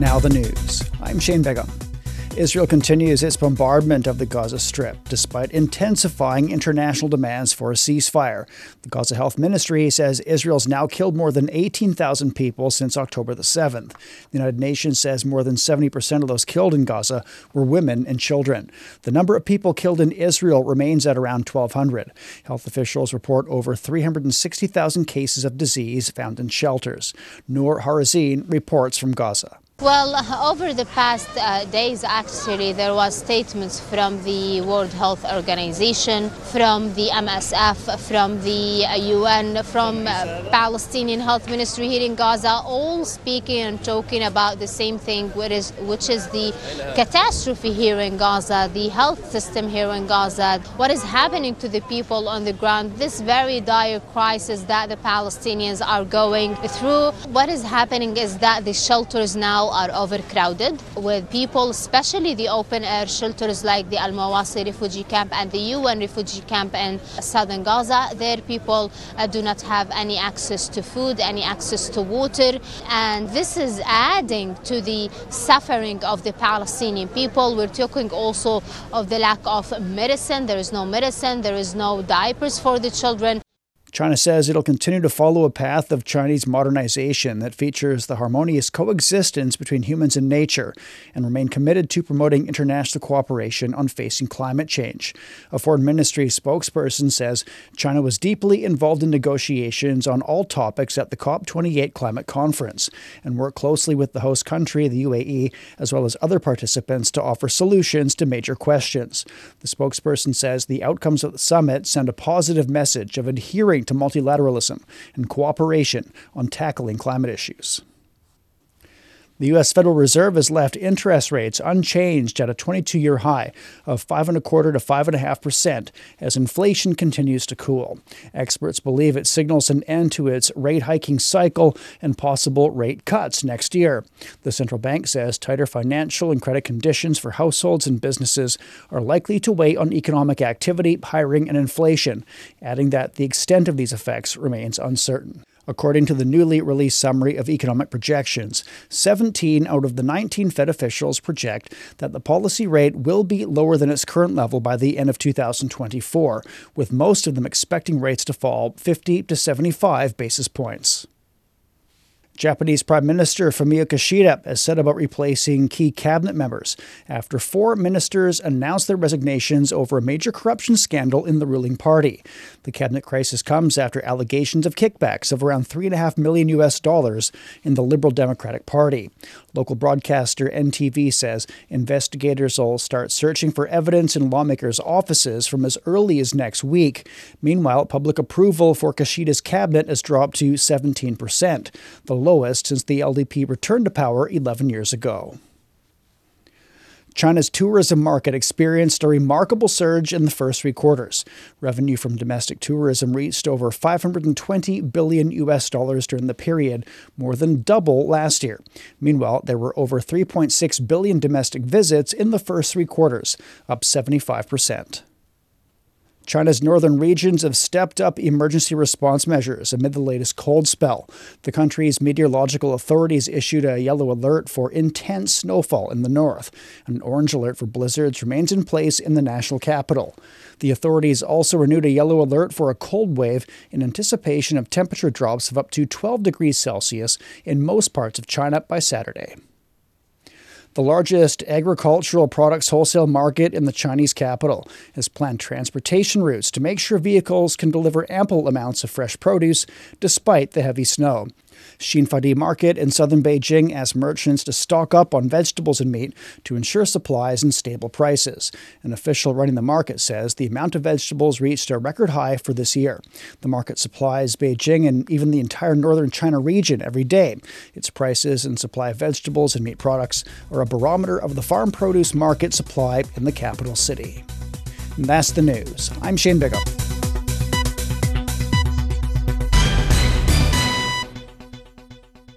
Now the news. I'm Shane Begum. Israel continues its bombardment of the Gaza Strip, despite intensifying international demands for a ceasefire. The Gaza Health Ministry says Israel's now killed more than 18,000 people since October the 7th. The United Nations says more than 70% of those killed in Gaza were women and children. The number of people killed in Israel remains at around 1,200. Health officials report over 360,000 cases of disease found in shelters. Noor Harazin reports from Gaza. Well, over the past uh, days, actually, there was statements from the World Health Organization, from the MSF, from the UN, uh, from uh, Palestinian Health Ministry here in Gaza, all speaking and talking about the same thing, which is, which is the catastrophe here in Gaza, the health system here in Gaza, what is happening to the people on the ground, this very dire crisis that the Palestinians are going through. What is happening is that the shelters now are overcrowded with people, especially the open air shelters like the Al Mawasi refugee camp and the UN refugee camp in southern Gaza. There, people uh, do not have any access to food, any access to water, and this is adding to the suffering of the Palestinian people. We're talking also of the lack of medicine. There is no medicine, there is no diapers for the children. China says it'll continue to follow a path of Chinese modernization that features the harmonious coexistence between humans and nature and remain committed to promoting international cooperation on facing climate change. A foreign ministry spokesperson says China was deeply involved in negotiations on all topics at the COP28 climate conference and worked closely with the host country, the UAE, as well as other participants to offer solutions to major questions. The spokesperson says the outcomes of the summit send a positive message of adhering to multilateralism and cooperation on tackling climate issues. The U.S. Federal Reserve has left interest rates unchanged at a 22 year high of 5.25 to 5.5 percent as inflation continues to cool. Experts believe it signals an end to its rate hiking cycle and possible rate cuts next year. The central bank says tighter financial and credit conditions for households and businesses are likely to weigh on economic activity, hiring, and inflation, adding that the extent of these effects remains uncertain. According to the newly released summary of economic projections, 17 out of the 19 Fed officials project that the policy rate will be lower than its current level by the end of 2024, with most of them expecting rates to fall 50 to 75 basis points. Japanese Prime Minister Fumio Kishida has said about replacing key cabinet members after four ministers announced their resignations over a major corruption scandal in the ruling party. The cabinet crisis comes after allegations of kickbacks of around 3.5 million US dollars in the Liberal Democratic Party. Local broadcaster NTV says investigators will start searching for evidence in lawmakers' offices from as early as next week. Meanwhile, public approval for Kishida's cabinet has dropped to 17%. The lowest since the LDP returned to power 11 years ago. China's tourism market experienced a remarkable surge in the first three quarters. Revenue from domestic tourism reached over 520 billion US dollars during the period, more than double last year. Meanwhile, there were over 3.6 billion domestic visits in the first three quarters, up 75 percent. China's northern regions have stepped up emergency response measures amid the latest cold spell. The country's meteorological authorities issued a yellow alert for intense snowfall in the north. An orange alert for blizzards remains in place in the national capital. The authorities also renewed a yellow alert for a cold wave in anticipation of temperature drops of up to 12 degrees Celsius in most parts of China by Saturday. The largest agricultural products wholesale market in the Chinese capital has planned transportation routes to make sure vehicles can deliver ample amounts of fresh produce despite the heavy snow. Xinfadi Market in southern Beijing asked merchants to stock up on vegetables and meat to ensure supplies and stable prices. An official running the market says the amount of vegetables reached a record high for this year. The market supplies Beijing and even the entire northern China region every day. Its prices and supply of vegetables and meat products are a barometer of the farm produce market supply in the capital city. And that's the news. I'm Shane Bigham.